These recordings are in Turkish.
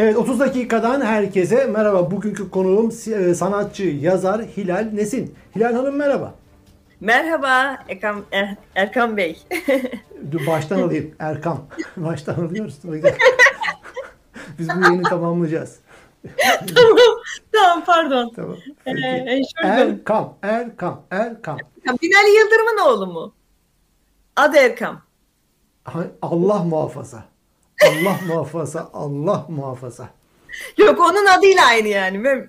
Evet 30 dakikadan herkese merhaba. Bugünkü konuğum e, sanatçı, yazar Hilal Nesin. Hilal Hanım merhaba. Merhaba Erkan, er, Erkan Bey. Dur baştan alayım. Erkan. Baştan alıyoruz. Biz bu yayını tamamlayacağız. tamam, tamam pardon. Tamam. Ee, Erkam, Erkam, Erkam. Binali Yıldırım'ın oğlu mu? Adı Erkam. Allah muhafaza. Allah muhafaza, Allah muhafaza. Yok onun adıyla aynı yani. Ben...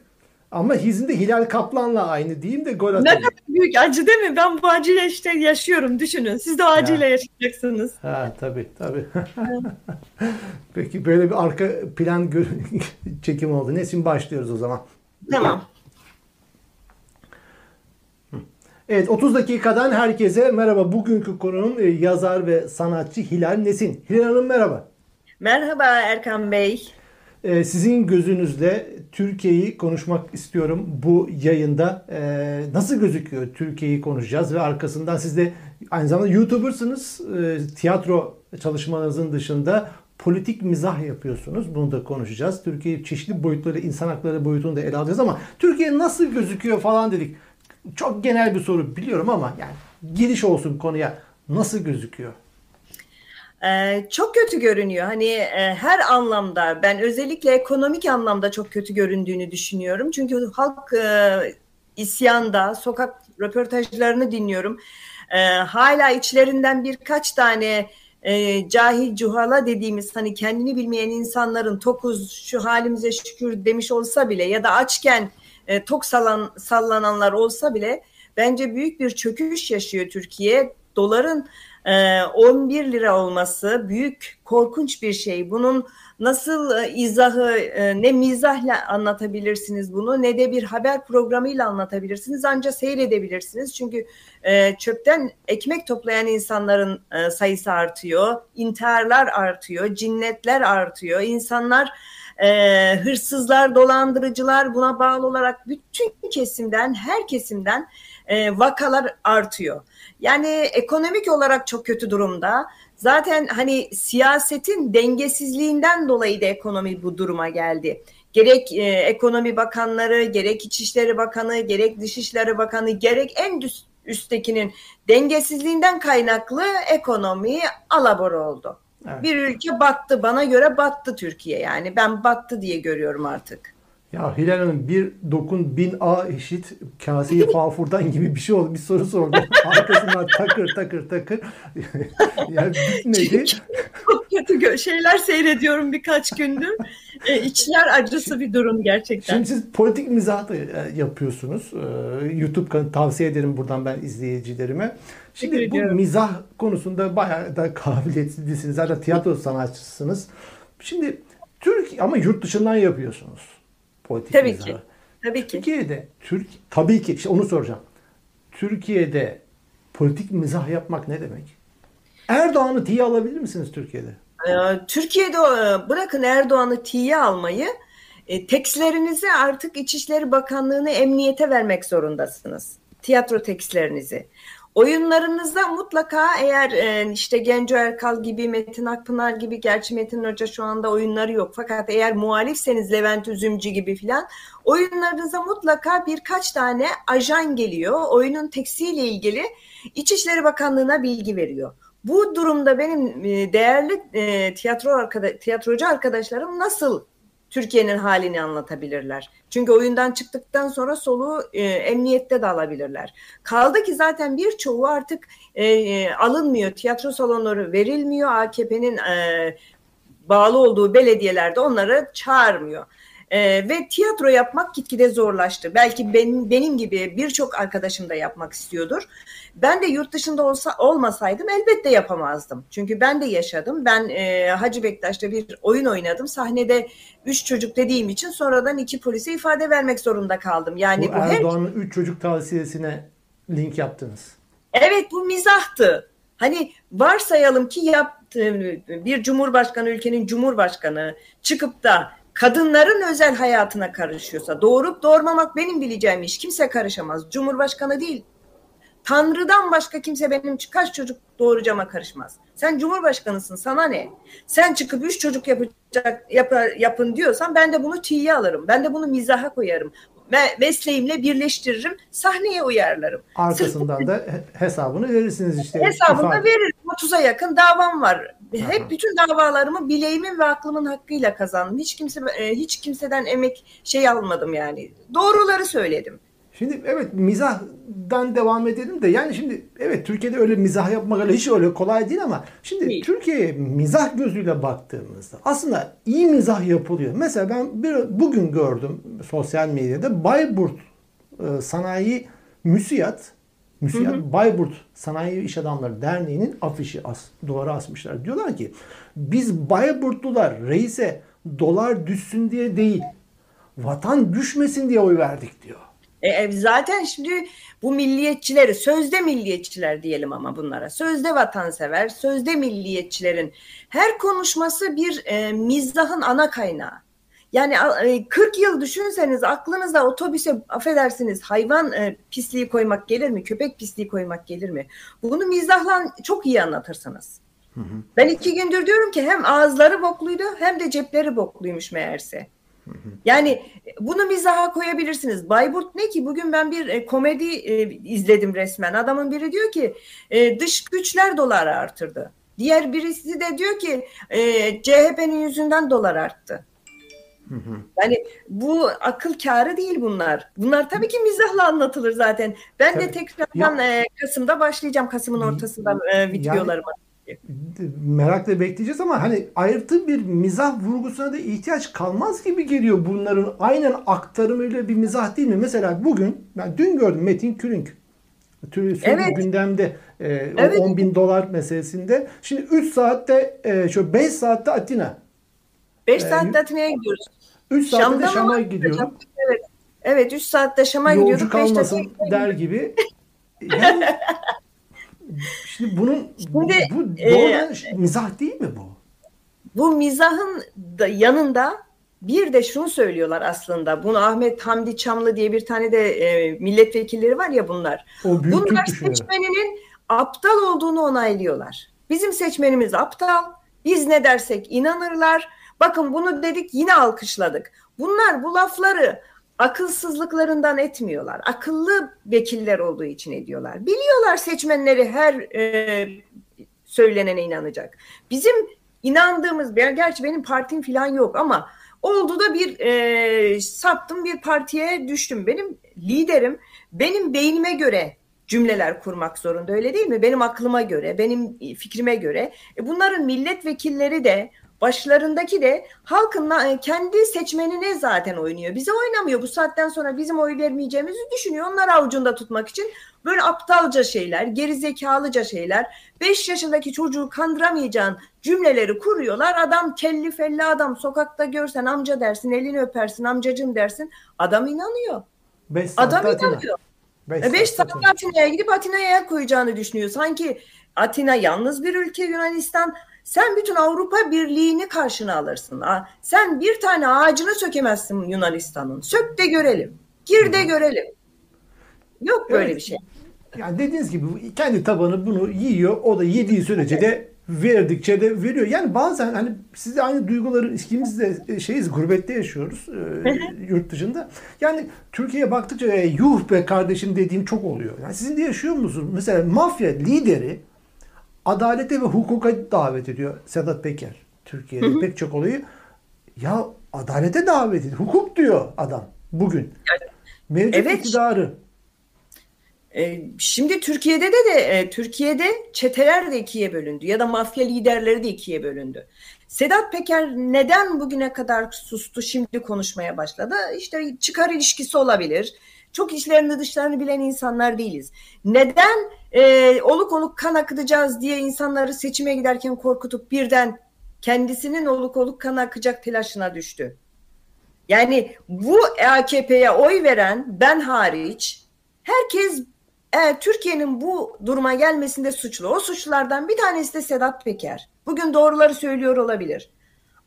Ama hizinde Hilal Kaplan'la aynı diyeyim de gol atayım. Ne kadar büyük acı değil mi? Ben bu acıyla işte yaşıyorum düşünün. Siz de o acıyla ya. yaşayacaksınız. Ha tabii tabii. Peki böyle bir arka plan çekim oldu. Ne şimdi başlıyoruz o zaman. Tamam. Evet 30 dakikadan herkese merhaba. Bugünkü konunun e, yazar ve sanatçı Hilal Nesin. Hilal Hanım merhaba. Merhaba Erkan Bey. Ee, sizin gözünüzle Türkiye'yi konuşmak istiyorum bu yayında. Ee, nasıl gözüküyor Türkiye'yi konuşacağız ve arkasından siz de aynı zamanda YouTuber'sınız. Ee, tiyatro çalışmalarınızın dışında politik mizah yapıyorsunuz. Bunu da konuşacağız. Türkiye çeşitli boyutları, insan hakları boyutunu da ele alacağız ama Türkiye nasıl gözüküyor falan dedik. Çok genel bir soru biliyorum ama yani giriş olsun konuya. Nasıl gözüküyor? Ee, çok kötü görünüyor. Hani e, her anlamda ben özellikle ekonomik anlamda çok kötü göründüğünü düşünüyorum. Çünkü halk e, isyanda, sokak röportajlarını dinliyorum. E, hala içlerinden birkaç tane e, cahil cuhala dediğimiz hani kendini bilmeyen insanların tokuz şu halimize şükür demiş olsa bile ya da açken e, tok sallan, sallananlar olsa bile bence büyük bir çöküş yaşıyor Türkiye. Doların 11 ee, lira olması büyük korkunç bir şey. Bunun nasıl e, izahı e, ne mizahla anlatabilirsiniz bunu ne de bir haber programıyla anlatabilirsiniz ancak seyredebilirsiniz. Çünkü e, çöpten ekmek toplayan insanların sayısı artıyor, intiharlar artıyor, cinnetler artıyor. İnsanlar hırsızlar, dolandırıcılar buna bağlı olarak bütün kesimden, her kesimden vakalar artıyor. Yani ekonomik olarak çok kötü durumda. Zaten hani siyasetin dengesizliğinden dolayı da ekonomi bu duruma geldi. Gerek e, ekonomi bakanları, gerek İçişleri Bakanı, gerek Dışişleri Bakanı, gerek en üst, üsttekinin dengesizliğinden kaynaklı ekonomi alabor oldu. Evet. Bir ülke battı. Bana göre battı Türkiye yani. Ben battı diye görüyorum artık. Ya Hilal Hanım bir dokun bin A eşit kaseye fafurdan gibi bir şey oldu. Bir soru sordum. Arkasından takır takır takır. yani bitmedi. Çok kötü şeyler seyrediyorum birkaç gündür. E, içler acısı bir durum gerçekten. Şimdi siz politik mizah da e, yapıyorsunuz. E, YouTube kanalı tavsiye ederim buradan ben izleyicilerime. Şimdi bu mizah konusunda bayağı da kabiliyetlisiniz. Zaten tiyatro sanatçısınız. Şimdi Türk ama yurt dışından yapıyorsunuz politik tabii mizahı. Ki. Tabii ki. Türkiye'de Türk tabii ki işte onu soracağım. Türkiye'de politik mizah yapmak ne demek? Erdoğan'ı tiye alabilir misiniz Türkiye'de? Ee, Türkiye'de bırakın Erdoğan'ı tiye almayı e, tekstlerinizi artık İçişleri Bakanlığı'nı emniyete vermek zorundasınız. Tiyatro tekstlerinizi. Oyunlarınızda mutlaka eğer e, işte Genco Erkal gibi, Metin Akpınar gibi, gerçi Metin Hoca şu anda oyunları yok. Fakat eğer muhalifseniz Levent Üzümcü gibi filan oyunlarınıza mutlaka birkaç tane ajan geliyor. Oyunun tekstiyle ilgili İçişleri Bakanlığı'na bilgi veriyor. Bu durumda benim e, değerli e, tiyatro arkada, tiyatrocu arkadaşlarım nasıl Türkiye'nin halini anlatabilirler. Çünkü oyundan çıktıktan sonra soluğu e, emniyette de alabilirler. Kaldı ki zaten birçoğu artık e, e, alınmıyor. Tiyatro salonları verilmiyor. AKP'nin e, bağlı olduğu belediyelerde onları çağırmıyor. E, ve tiyatro yapmak gitgide zorlaştı. Belki benim, benim gibi birçok arkadaşım da yapmak istiyordur. Ben de yurt dışında olsa olmasaydım elbette yapamazdım. Çünkü ben de yaşadım. Ben e, Hacı Bektaş'ta bir oyun oynadım. Sahnede üç çocuk dediğim için sonradan iki polise ifade vermek zorunda kaldım. Yani bu, bu Erdoğan'ın her... üç çocuk tavsiyesine link yaptınız. Evet bu mizahtı. Hani varsayalım ki yaptı bir cumhurbaşkanı ülkenin cumhurbaşkanı çıkıp da kadınların özel hayatına karışıyorsa doğurup doğurmamak benim bileceğim iş. Kimse karışamaz. Cumhurbaşkanı değil. Tanrı'dan başka kimse benim kaç çocuk doğuracağıma karışmaz. Sen cumhurbaşkanısın sana ne? Sen çıkıp üç çocuk yapacak yap, yapın diyorsan ben de bunu tiye alırım. Ben de bunu mizaha koyarım. Mesleğimle birleştiririm. Sahneye uyarlarım. Arkasından da hesabını verirsiniz işte. Hesabını ifade. veririm. 30'a yakın davam var. Hep bütün davalarımı bileğimin ve aklımın hakkıyla kazandım. Hiç kimse e, hiç kimseden emek şey almadım yani. Doğruları söyledim. Şimdi evet mizahdan devam edelim de yani şimdi evet Türkiye'de öyle mizah yapmak öyle hiç öyle kolay değil ama şimdi değil. Türkiye'ye mizah gözüyle baktığımızda aslında iyi mizah yapılıyor. Mesela ben bir bugün gördüm sosyal medyada Bayburt e, Sanayi Müsiyat Müsiyat hı hı. Bayburt Sanayi İş Adamları Derneği'nin afişi as, duvara asmışlar. Diyorlar ki biz Bayburtlular reise dolar düşsün diye değil vatan düşmesin diye oy verdik diyor. E, e, zaten şimdi bu milliyetçileri sözde milliyetçiler diyelim ama bunlara sözde vatansever sözde milliyetçilerin her konuşması bir e, mizahın ana kaynağı. Yani 40 e, yıl düşünseniz aklınıza otobüse affedersiniz hayvan e, pisliği koymak gelir mi? Köpek pisliği koymak gelir mi? Bunu mizahla çok iyi anlatırsınız. Hı hı. Ben iki gündür diyorum ki hem ağızları bokluydu hem de cepleri bokluymuş meğerse. Yani bunu mizaha koyabilirsiniz. Bayburt ne ki? Bugün ben bir e, komedi e, izledim resmen. Adamın biri diyor ki e, dış güçler doları artırdı. Diğer birisi de diyor ki e, CHP'nin yüzünden dolar arttı. Yani bu akıl kârı değil bunlar. Bunlar tabii ki mizahla anlatılır zaten. Ben tabii. de tekrardan ya, e, Kasım'da başlayacağım. Kasım'ın ortasında e, videolarıma. Yani, merakla bekleyeceğiz ama hani ayrıntı bir mizah vurgusuna da ihtiyaç kalmaz gibi geliyor bunların aynen aktarımıyla bir mizah değil mi? Mesela bugün ben dün gördüm Metin Külünk Türkiye evet. gündemde e, evet. 10 bin dolar meselesinde. Şimdi 3 saatte e, şu 5 saatte Atina. 5 e, saatte Atina'ya gidiyoruz. 3 saatte Şam'da Şam'a gidiyorum. Evet. Evet 3 saatte Şam'a gidiyorum. Yolcu kalmasın der gibi. Yani Şimdi bunun Şimdi, bu, bu e, e, mizah değil mi bu? Bu mizahın da yanında bir de şunu söylüyorlar aslında. Bunu Ahmet Hamdi Çamlı diye bir tane de e, milletvekilleri var ya bunlar. O büyük bunlar seçmeninin aptal olduğunu onaylıyorlar. Bizim seçmenimiz aptal. Biz ne dersek inanırlar. Bakın bunu dedik yine alkışladık. Bunlar bu lafları akılsızlıklarından etmiyorlar. Akıllı vekiller olduğu için ediyorlar. Biliyorlar seçmenleri her e, söylenene inanacak. Bizim inandığımız, gerçi benim partim falan yok ama oldu da bir e, saptım bir partiye düştüm. Benim liderim benim beynime göre cümleler kurmak zorunda öyle değil mi? Benim aklıma göre, benim fikrime göre. E bunların milletvekilleri de başlarındaki de halkın e, kendi seçmenine zaten oynuyor. Bize oynamıyor. Bu saatten sonra bizim oy vermeyeceğimizi düşünüyor. Onlar avucunda tutmak için böyle aptalca şeyler, gerizekalıca şeyler, 5 yaşındaki çocuğu kandıramayacağın cümleleri kuruyorlar. Adam kelli felli adam sokakta görsen amca dersin, elini öpersin, amcacım dersin. Adam inanıyor. Beş adam Atina. inanıyor. 5 saat Atina'ya gidip Atina'ya koyacağını düşünüyor. Sanki Atina yalnız bir ülke Yunanistan sen bütün Avrupa Birliği'ni karşına alırsın. Sen bir tane ağacını sökemezsin Yunanistan'ın. Sök de görelim. Gir de görelim. Yok böyle evet. bir şey. Yani dediğiniz gibi kendi tabanı bunu yiyor. O da yediği sürece de verdikçe de veriyor. Yani bazen hani siz de aynı duyguları ikimiz de e, şeyiz gurbette yaşıyoruz e, yurt dışında. Yani Türkiye'ye baktıkça e, yuh be kardeşim dediğim çok oluyor. Yani sizin de yaşıyor musunuz? Mesela mafya lideri adalete ve hukuka davet ediyor Sedat Peker. Türkiye'de hı hı. pek çok olayı. Ya adalete davet ediyor. Hukuk diyor adam bugün. Mevcut evet. iktidarı. E, şimdi Türkiye'de de de e, Türkiye'de çeteler de ikiye bölündü ya da mafya liderleri de ikiye bölündü. Sedat Peker neden bugüne kadar sustu şimdi konuşmaya başladı? İşte çıkar ilişkisi olabilir çok işlerini dışlarını bilen insanlar değiliz. Neden e, oluk oluk kan akıtacağız diye insanları seçime giderken korkutup birden kendisinin oluk oluk kan akacak telaşına düştü. Yani bu AKP'ye oy veren ben hariç herkes e, Türkiye'nin bu duruma gelmesinde suçlu. O suçlulardan bir tanesi de Sedat Peker. Bugün doğruları söylüyor olabilir.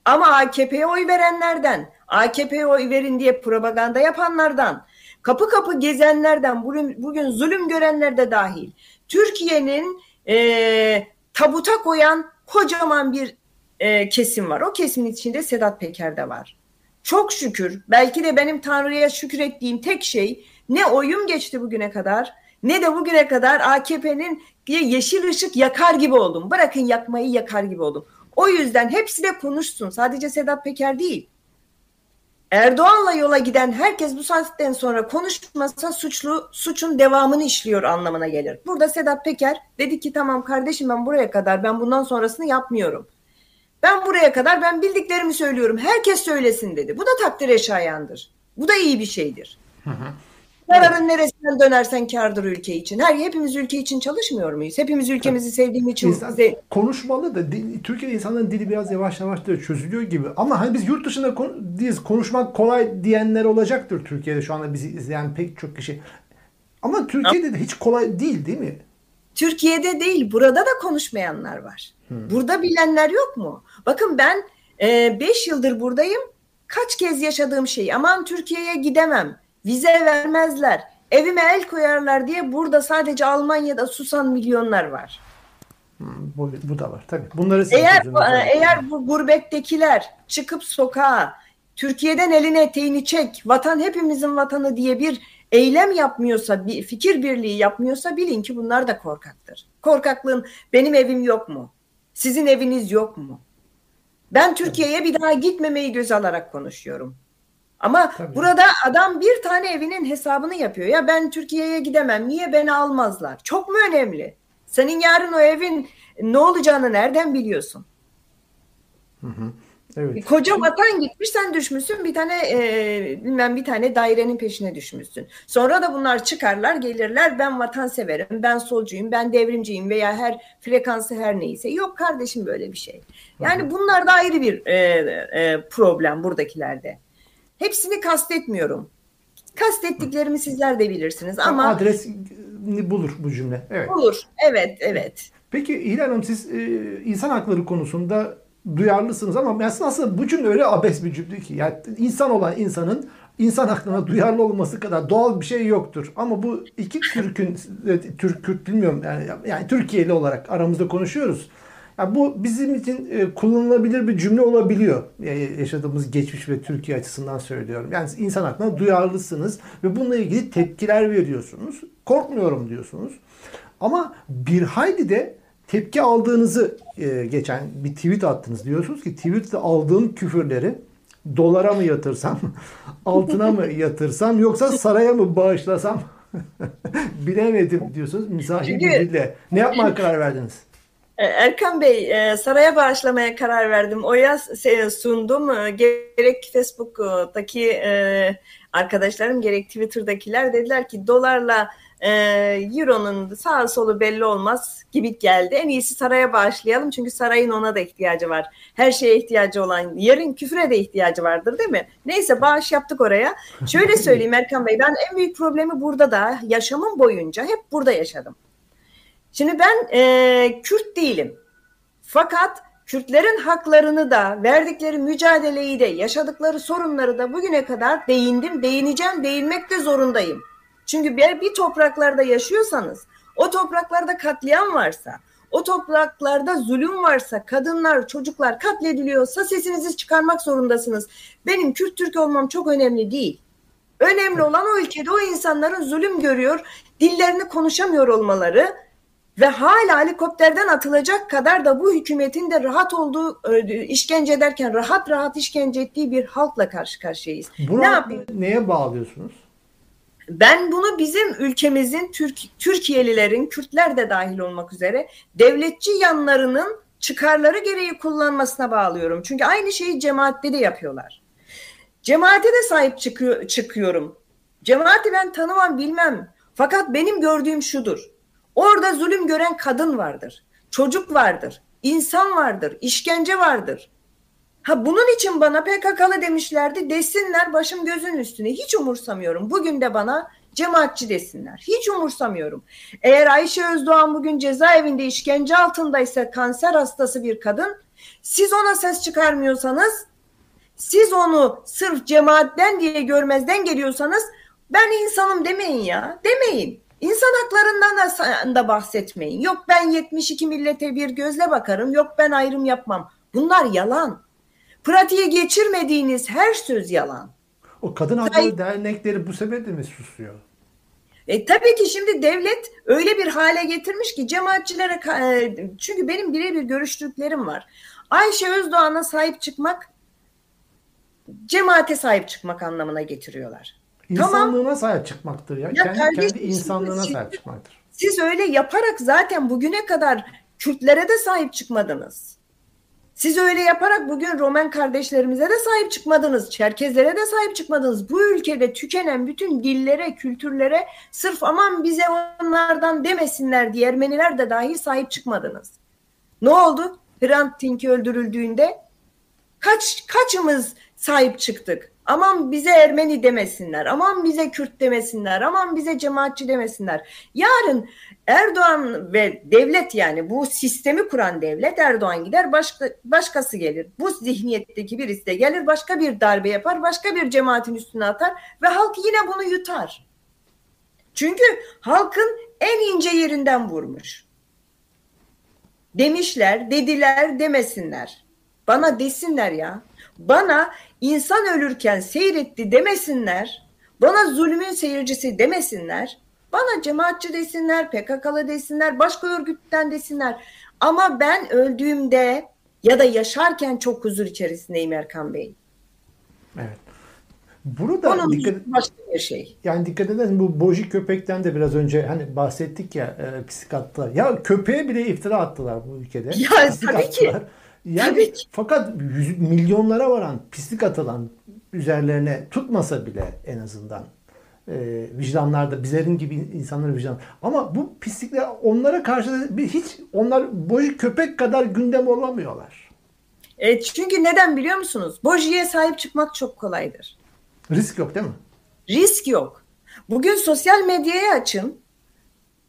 Ama AKP'ye oy verenlerden, AKP'ye oy verin diye propaganda yapanlardan, kapı kapı gezenlerden bugün, bugün zulüm görenler de dahil. Türkiye'nin e, tabuta koyan kocaman bir e, kesim var. O kesimin içinde Sedat Peker de var. Çok şükür belki de benim Tanrı'ya şükür ettiğim tek şey ne oyum geçti bugüne kadar ne de bugüne kadar AKP'nin yeşil ışık yakar gibi oldum. Bırakın yakmayı yakar gibi oldum. O yüzden hepsi de konuşsun. Sadece Sedat Peker değil. Erdoğan'la yola giden herkes bu saatten sonra konuşmasa suçlu suçun devamını işliyor anlamına gelir. Burada Sedat Peker dedi ki tamam kardeşim ben buraya kadar ben bundan sonrasını yapmıyorum. Ben buraya kadar ben bildiklerimi söylüyorum. Herkes söylesin dedi. Bu da takdire şayandır. Bu da iyi bir şeydir. Hı hı. Zararın neresinden dönersen kardır ülke için. Her hepimiz ülke için çalışmıyor muyuz? Hepimiz ülkemizi sevdiğim için İnsan bize... konuşmalı da Türkiye'de insanların dili biraz yavaş yavaş da çözülüyor gibi. Ama hani biz yurt dışında değiliz. Konuşmak kolay diyenler olacaktır Türkiye'de şu anda bizi izleyen pek çok kişi. Ama Türkiye'de de hiç kolay değil değil mi? Türkiye'de değil, burada da konuşmayanlar var. Hmm. Burada bilenler yok mu? Bakın ben 5 e, yıldır buradayım. Kaç kez yaşadığım şey. Aman Türkiye'ye gidemem vize vermezler, evime el koyarlar diye burada sadece Almanya'da susan milyonlar var. Hmm, bu, bu da var tabii. Bunları eğer eğer bu gurbettekiler çıkıp sokağa Türkiye'den eline eteğini çek, vatan hepimizin vatanı diye bir eylem yapmıyorsa, bir fikir birliği yapmıyorsa bilin ki bunlar da korkaktır. Korkaklığın benim evim yok mu? Sizin eviniz yok mu? Ben Türkiye'ye bir daha gitmemeyi göz alarak konuşuyorum. Ama Tabii. burada adam bir tane evinin hesabını yapıyor. Ya ben Türkiye'ye gidemem. Niye beni almazlar? Çok mu önemli? Senin yarın o evin ne olacağını nereden biliyorsun? Hı hı. Evet. Koca vatan gitmiş sen düşmüşsün bir tane e, bilmem bir tane dairenin peşine düşmüşsün. Sonra da bunlar çıkarlar gelirler ben vatan severim ben solcuyum ben devrimciyim veya her frekansı her neyse. Yok kardeşim böyle bir şey. Yani bunlar da ayrı bir e, e, problem buradakilerde. Hepsini kastetmiyorum. Kastettiklerimi sizler de bilirsiniz ama adres bulur bu cümle. Evet. Bulur. Evet, evet. Peki Hilal Hanım siz e, insan hakları konusunda duyarlısınız ama aslında bu cümle öyle abes bir cümle ki yani insan olan insanın insan haklarına duyarlı olması kadar doğal bir şey yoktur. Ama bu iki Türk'ün Türk Kürt bilmiyorum yani yani Türkiye'li olarak aramızda konuşuyoruz. Yani bu bizim için e, kullanılabilir bir cümle olabiliyor. yaşadığımız geçmiş ve Türkiye açısından söylüyorum. Yani insan hakkında duyarlısınız ve bununla ilgili tepkiler veriyorsunuz. Korkmuyorum diyorsunuz. Ama bir hayli de tepki aldığınızı e, geçen bir tweet attınız. Diyorsunuz ki tweette aldığım küfürleri dolara mı yatırsam, altına mı yatırsam yoksa saraya mı bağışlasam bilemedim diyorsunuz dille. Ne yapmaya karar verdiniz? E, Erkan Bey, e, saraya bağışlamaya karar verdim. Oya sundum. E, gerek Facebook'taki arkadaşlarım, gerek Twitter'dakiler dediler ki dolarla Euro'nun sağ solu belli olmaz gibi geldi. En iyisi saraya bağışlayalım çünkü sarayın ona da ihtiyacı var. Her şeye ihtiyacı olan, yarın küfre de ihtiyacı vardır değil mi? Neyse bağış yaptık oraya. Şöyle söyleyeyim Erkan Bey, ben en büyük problemi burada da yaşamım boyunca hep burada yaşadım. Şimdi ben e, Kürt değilim. Fakat Kürtlerin haklarını da, verdikleri mücadeleyi de, yaşadıkları sorunları da bugüne kadar değindim, değineceğim, değinmek de zorundayım. Çünkü bir, bir topraklarda yaşıyorsanız, o topraklarda katliam varsa, o topraklarda zulüm varsa, kadınlar, çocuklar katlediliyorsa sesinizi çıkarmak zorundasınız. Benim Kürt Türk olmam çok önemli değil. Önemli olan o ülkede o insanların zulüm görüyor, dillerini konuşamıyor olmaları, ve hala helikopterden atılacak kadar da bu hükümetin de rahat olduğu e, işkence ederken rahat rahat işkence ettiği bir halkla karşı karşıyayız. Bunu ne yapayım? Neye bağlıyorsunuz? Ben bunu bizim ülkemizin Türk Türkiye'lilerin, Kürtler de dahil olmak üzere devletçi yanlarının çıkarları gereği kullanmasına bağlıyorum. Çünkü aynı şeyi cemaatte de yapıyorlar. Cemaate de sahip çıkıyor, çıkıyorum. Cemaati ben tanımam bilmem. Fakat benim gördüğüm şudur. Orada zulüm gören kadın vardır. Çocuk vardır. insan vardır. işkence vardır. Ha bunun için bana PKK'lı demişlerdi. Desinler başım gözün üstüne. Hiç umursamıyorum. Bugün de bana cemaatçi desinler. Hiç umursamıyorum. Eğer Ayşe Özdoğan bugün cezaevinde işkence altındaysa kanser hastası bir kadın siz ona ses çıkarmıyorsanız siz onu sırf cemaatten diye görmezden geliyorsanız Ben insanım demeyin ya. Demeyin. İnsan haklarından da, bahsetmeyin. Yok ben 72 millete bir gözle bakarım. Yok ben ayrım yapmam. Bunlar yalan. Pratiğe geçirmediğiniz her söz yalan. O kadın hakları dernekleri bu sebeple mi susuyor? E, tabii ki şimdi devlet öyle bir hale getirmiş ki cemaatçilere e, çünkü benim birebir görüştüklerim var. Ayşe Özdoğan'a sahip çıkmak cemaate sahip çıkmak anlamına getiriyorlar. İnsanlığına tamam. sahip çıkmaktır ya. ya kendi, kendi insanlığına siz, sahip çıkmaktır. Siz öyle yaparak zaten bugüne kadar Kürtlere de sahip çıkmadınız. Siz öyle yaparak bugün Roman kardeşlerimize de sahip çıkmadınız. Çerkezlere de sahip çıkmadınız. Bu ülkede tükenen bütün dillere, kültürlere sırf aman bize onlardan demesinler diye Ermeniler de dahi sahip çıkmadınız. Ne oldu? Hrant Dink'i öldürüldüğünde kaç kaçımız sahip çıktık? Aman bize Ermeni demesinler, aman bize Kürt demesinler, aman bize cemaatçi demesinler. Yarın Erdoğan ve devlet yani bu sistemi kuran devlet Erdoğan gider başka, başkası gelir. Bu zihniyetteki birisi de gelir başka bir darbe yapar, başka bir cemaatin üstüne atar ve halk yine bunu yutar. Çünkü halkın en ince yerinden vurmuş. Demişler, dediler, demesinler. Bana desinler ya. Bana insan ölürken seyretti demesinler. Bana zulmün seyircisi demesinler. Bana cemaatçi desinler, PKK'lı desinler, başka örgütten desinler. Ama ben öldüğümde ya da yaşarken çok huzur içerisindeyim Erkan Bey. Evet. Burada Onun dikkat, başka bir şey. Yani dikkat edersin bu boji köpekten de biraz önce hani bahsettik ya e, psikatlar. Ya köpeğe bile iftira attılar bu ülkede. Ya Pislik tabii attılar. ki. Yani Tabii ki. fakat yüz, milyonlara varan pislik atılan üzerlerine tutmasa bile en azından e, vicdanlarda bizlerin gibi insanların vicdan. Ama bu pislikler onlara karşı bir hiç onlar boji köpek kadar gündem olamıyorlar. E, çünkü neden biliyor musunuz? Bojiye sahip çıkmak çok kolaydır. Risk yok değil mi? Risk yok. Bugün sosyal medyayı açın.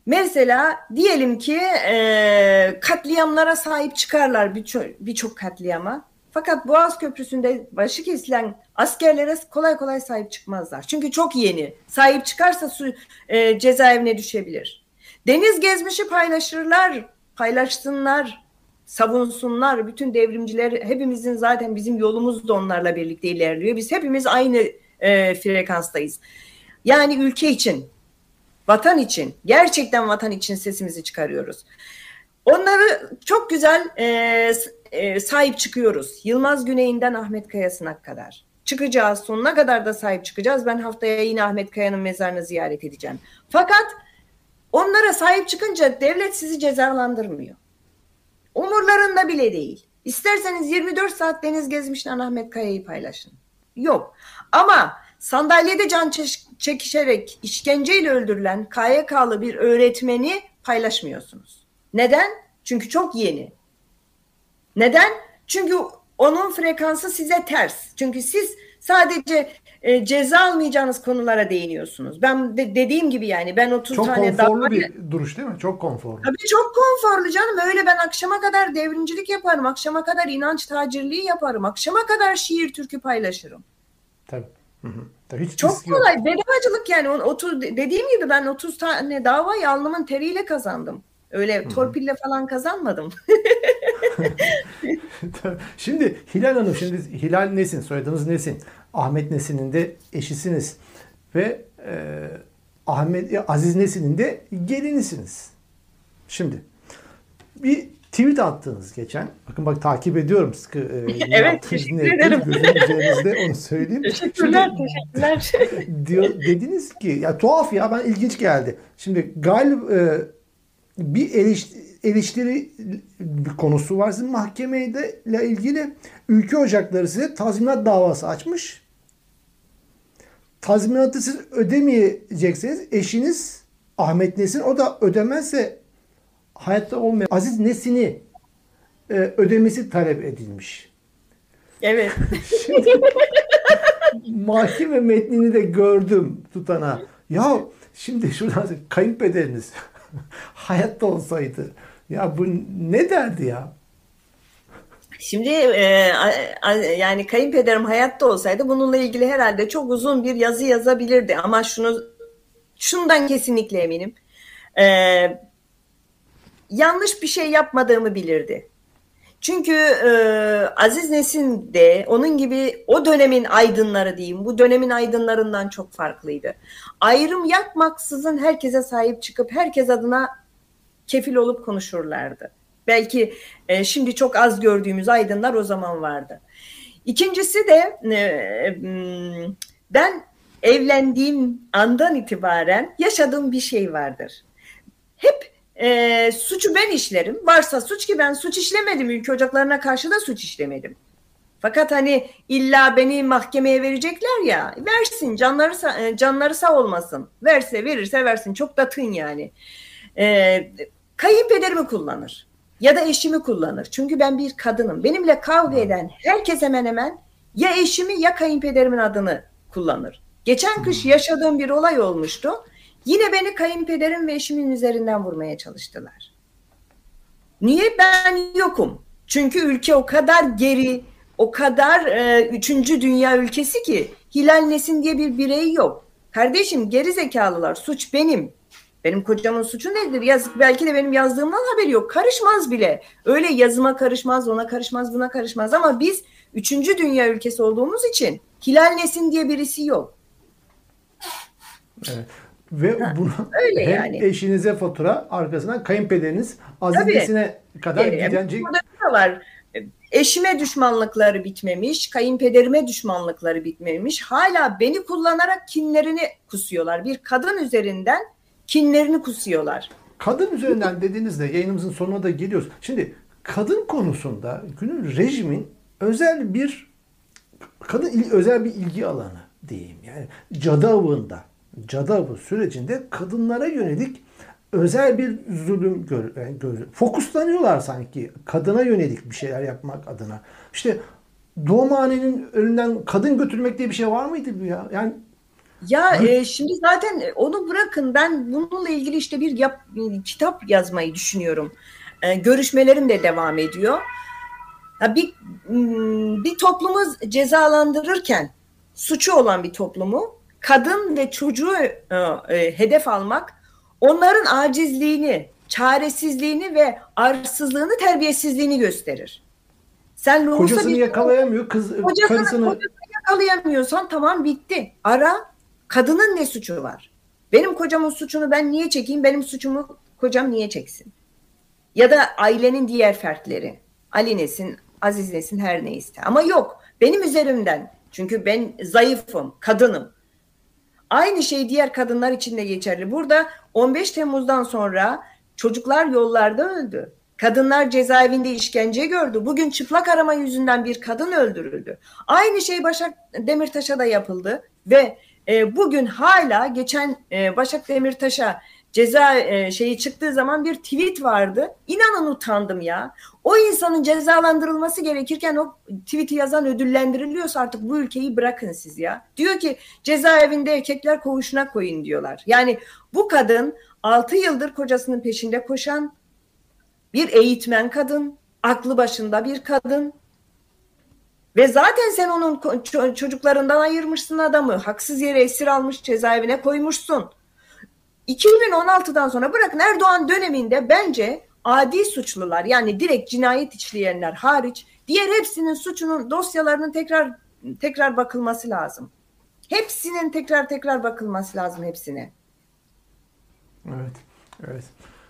Mesela diyelim ki e, katliamlara sahip çıkarlar birçok bir katliama. Fakat Boğaz Köprüsü'nde başı kesilen askerlere kolay kolay sahip çıkmazlar. Çünkü çok yeni. Sahip çıkarsa su, e, cezaevine düşebilir. Deniz gezmişi paylaşırlar, paylaşsınlar, savunsunlar. Bütün devrimciler hepimizin zaten bizim yolumuz da onlarla birlikte ilerliyor. Biz hepimiz aynı e, frekanstayız. Yani ülke için, vatan için, gerçekten vatan için sesimizi çıkarıyoruz. Onları çok güzel e, e, sahip çıkıyoruz. Yılmaz Güney'inden Ahmet Kayası'na kadar. Çıkacağız sonuna kadar da sahip çıkacağız. Ben haftaya yine Ahmet Kaya'nın mezarını ziyaret edeceğim. Fakat onlara sahip çıkınca devlet sizi cezalandırmıyor. Umurlarında bile değil. İsterseniz 24 saat deniz gezmişten Ahmet Kaya'yı paylaşın. Yok. Ama sandalyede can çekişerek işkenceyle öldürülen KYK'lı bir öğretmeni paylaşmıyorsunuz. Neden? Çünkü çok yeni. Neden? Çünkü onun frekansı size ters. Çünkü siz sadece e, ceza almayacağınız konulara değiniyorsunuz. Ben de, dediğim gibi yani ben 30 çok tane daha... Çok konforlu bir duruş değil mi? Çok konforlu. Tabii çok konforlu canım. Öyle ben akşama kadar devrimcilik yaparım. Akşama kadar inanç tacirliği yaparım. Akşama kadar şiir türkü paylaşırım. Tabii. Hı hı. Tabii hiç çok kolay. Yok. Bedavacılık yani. 30, dediğim gibi ben 30 tane davayı alnımın teriyle kazandım. Öyle Hı-hı. torpille falan kazanmadım. şimdi Hilal Hanım, şimdi Hilal Nesin, soyadınız Nesin. Ahmet Nesin'in de eşisiniz. Ve e, Ahmet Aziz Nesin'in de gelinisiniz. Şimdi bir tweet attınız geçen. Bakın bak takip ediyorum sıkı. E, evet teşekkür ederim. Üzerinizde onu söyleyeyim. Teşekkürler Şimdi, teşekkürler. diyor, dediniz ki ya tuhaf ya ben ilginç geldi. Şimdi galiba e, bir eleştiri, bir konusu var sizin mahkemeyle ilgili. Ülke Ocakları size tazminat davası açmış. Tazminatı siz ödemeyeceksiniz. Eşiniz Ahmet Nesin o da ödemezse hayatta olmayan Aziz Nesin'i e, ödemesi talep edilmiş. Evet. Şimdi, mahkeme metnini de gördüm tutana. Ya şimdi şuradan kayınpederiniz hayatta olsaydı ya bu ne derdi ya? Şimdi e, yani kayınpederim hayatta olsaydı bununla ilgili herhalde çok uzun bir yazı yazabilirdi ama şunu şundan kesinlikle eminim. E, yanlış bir şey yapmadığımı bilirdi. Çünkü e, Aziz Nesin de onun gibi o dönemin aydınları diyeyim, bu dönemin aydınlarından çok farklıydı. Ayrım yapmaksızın herkese sahip çıkıp herkes adına kefil olup konuşurlardı. Belki e, şimdi çok az gördüğümüz aydınlar o zaman vardı. İkincisi de e, hmm, ben evlendiğim andan itibaren yaşadığım bir şey vardır. Hep e, suçu ben işlerim. Varsa suç ki ben suç işlemedim. Ülke ocaklarına karşı da suç işlemedim. Fakat hani illa beni mahkemeye verecekler ya versin canları e, canları sağ olmasın. Verse verirse versin çok da tın yani. E, kayınpederimi kullanır ya da eşimi kullanır. Çünkü ben bir kadınım. Benimle kavga eden herkes hemen hemen ya eşimi ya kayınpederimin adını kullanır. Geçen kış yaşadığım bir olay olmuştu. Yine beni kayınpederim ve eşimin üzerinden vurmaya çalıştılar. Niye ben yokum? Çünkü ülke o kadar geri, o kadar e, üçüncü dünya ülkesi ki Hilal Nesin diye bir birey yok. Kardeşim geri zekalılar suç benim. Benim kocamın suçu nedir? Yazık belki de benim yazdığımdan haberi yok. Karışmaz bile. Öyle yazıma karışmaz, ona karışmaz, buna karışmaz. Ama biz üçüncü dünya ülkesi olduğumuz için Hilal Nesin diye birisi yok. Evet. Ve ha, bunu öyle hem yani. eşinize fatura arkasından kayınpederiniz azizesine kadar gidecek. Burada var. Eşime düşmanlıkları bitmemiş, kayınpederime düşmanlıkları bitmemiş. Hala beni kullanarak kinlerini kusuyorlar. Bir kadın üzerinden kinlerini kusuyorlar. Kadın üzerinden dediğinizde yayınımızın sonuna da geliyoruz. Şimdi kadın konusunda günün rejimin özel bir kadın özel bir ilgi alanı diyeyim. Yani cadı avında cadı avı sürecinde kadınlara yönelik özel bir zulüm gör, yani gör, fokuslanıyorlar sanki kadına yönelik bir şeyler yapmak adına. İşte doğumhanenin önünden kadın götürmek diye bir şey var mıydı bu ya? Yani ya e, şimdi zaten onu bırakın ben bununla ilgili işte bir yap, kitap yazmayı düşünüyorum. E, görüşmelerim de devam ediyor. Ya bir bir toplumu cezalandırırken suçu olan bir toplumu kadın ve çocuğu e, e, hedef almak onların acizliğini, çaresizliğini ve arsızlığını, terbiyesizliğini gösterir. Sen kocasını bir, yakalayamıyor, kız kocasını, karısını kocasını yakalayamıyorsan tamam bitti. Ara kadının ne suçu var? Benim kocamın suçunu ben niye çekeyim? Benim suçumu kocam niye çeksin? Ya da ailenin diğer fertleri. Ali nesin, Aziz nesin her neyse. Ama yok. Benim üzerimden. Çünkü ben zayıfım, kadınım. Aynı şey diğer kadınlar için de geçerli. Burada 15 Temmuz'dan sonra çocuklar yollarda öldü. Kadınlar cezaevinde işkence gördü. Bugün çıplak arama yüzünden bir kadın öldürüldü. Aynı şey Başak Demirtaş'a da yapıldı ve e, bugün hala geçen e, Başak Demirtaş'a ceza e, şeyi çıktığı zaman bir tweet vardı. İnanın utandım ya. O insanın cezalandırılması gerekirken o tweet'i yazan ödüllendiriliyorsa artık bu ülkeyi bırakın siz ya. Diyor ki cezaevinde erkekler koğuşuna koyun diyorlar. Yani bu kadın 6 yıldır kocasının peşinde koşan bir eğitmen kadın, aklı başında bir kadın. Ve zaten sen onun çocuklarından ayırmışsın adamı. Haksız yere esir almış cezaevine koymuşsun. 2016'dan sonra bırakın Erdoğan döneminde bence adi suçlular yani direkt cinayet işleyenler hariç diğer hepsinin suçunun dosyalarının tekrar tekrar bakılması lazım. Hepsinin tekrar tekrar bakılması lazım hepsine. Evet. Evet.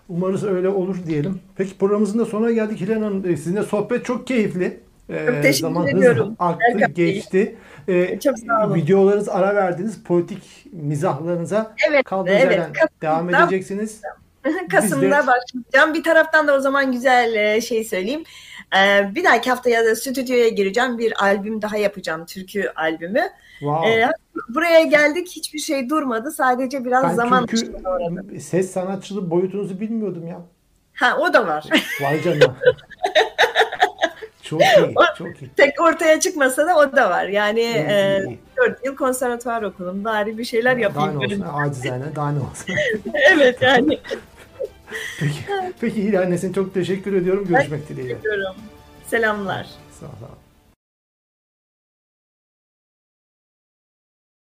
Umarız öyle olur diyelim. Peki programımızın da sonuna geldik Hilal Hanım. Sizinle sohbet çok keyifli. Ee, çok teşekkür zaman ediyorum. aktı, Erkan geçti. Ee, Çok sağ olun. Videolarınız ara verdiniz. Politik mizahlarınıza evet, kaldığınız evet. yerden devam edeceksiniz. Kasım'da de... başlayacağım. Bir taraftan da o zaman güzel e, şey söyleyeyim. Ee, bir dahaki haftaya da stüdyoya gireceğim. Bir albüm daha yapacağım. Türkü albümü. Wow. Ee, buraya geldik. Hiçbir şey durmadı. Sadece biraz ben zaman türkü, ses sanatçılığı boyutunuzu bilmiyordum ya. Ha o da var. Vay canına. Çok iyi, çok iyi. Tek ortaya çıkmasa da o da var. Yani e, 4 yıl konservatuvar okudum. Bari bir şeyler yapayım. Daha ne olsun, acizane daha ne olsun. evet yani. peki, peki Hilal Nesin çok teşekkür ediyorum. Görüşmek dileğiyle. Selamlar. Sağ ol.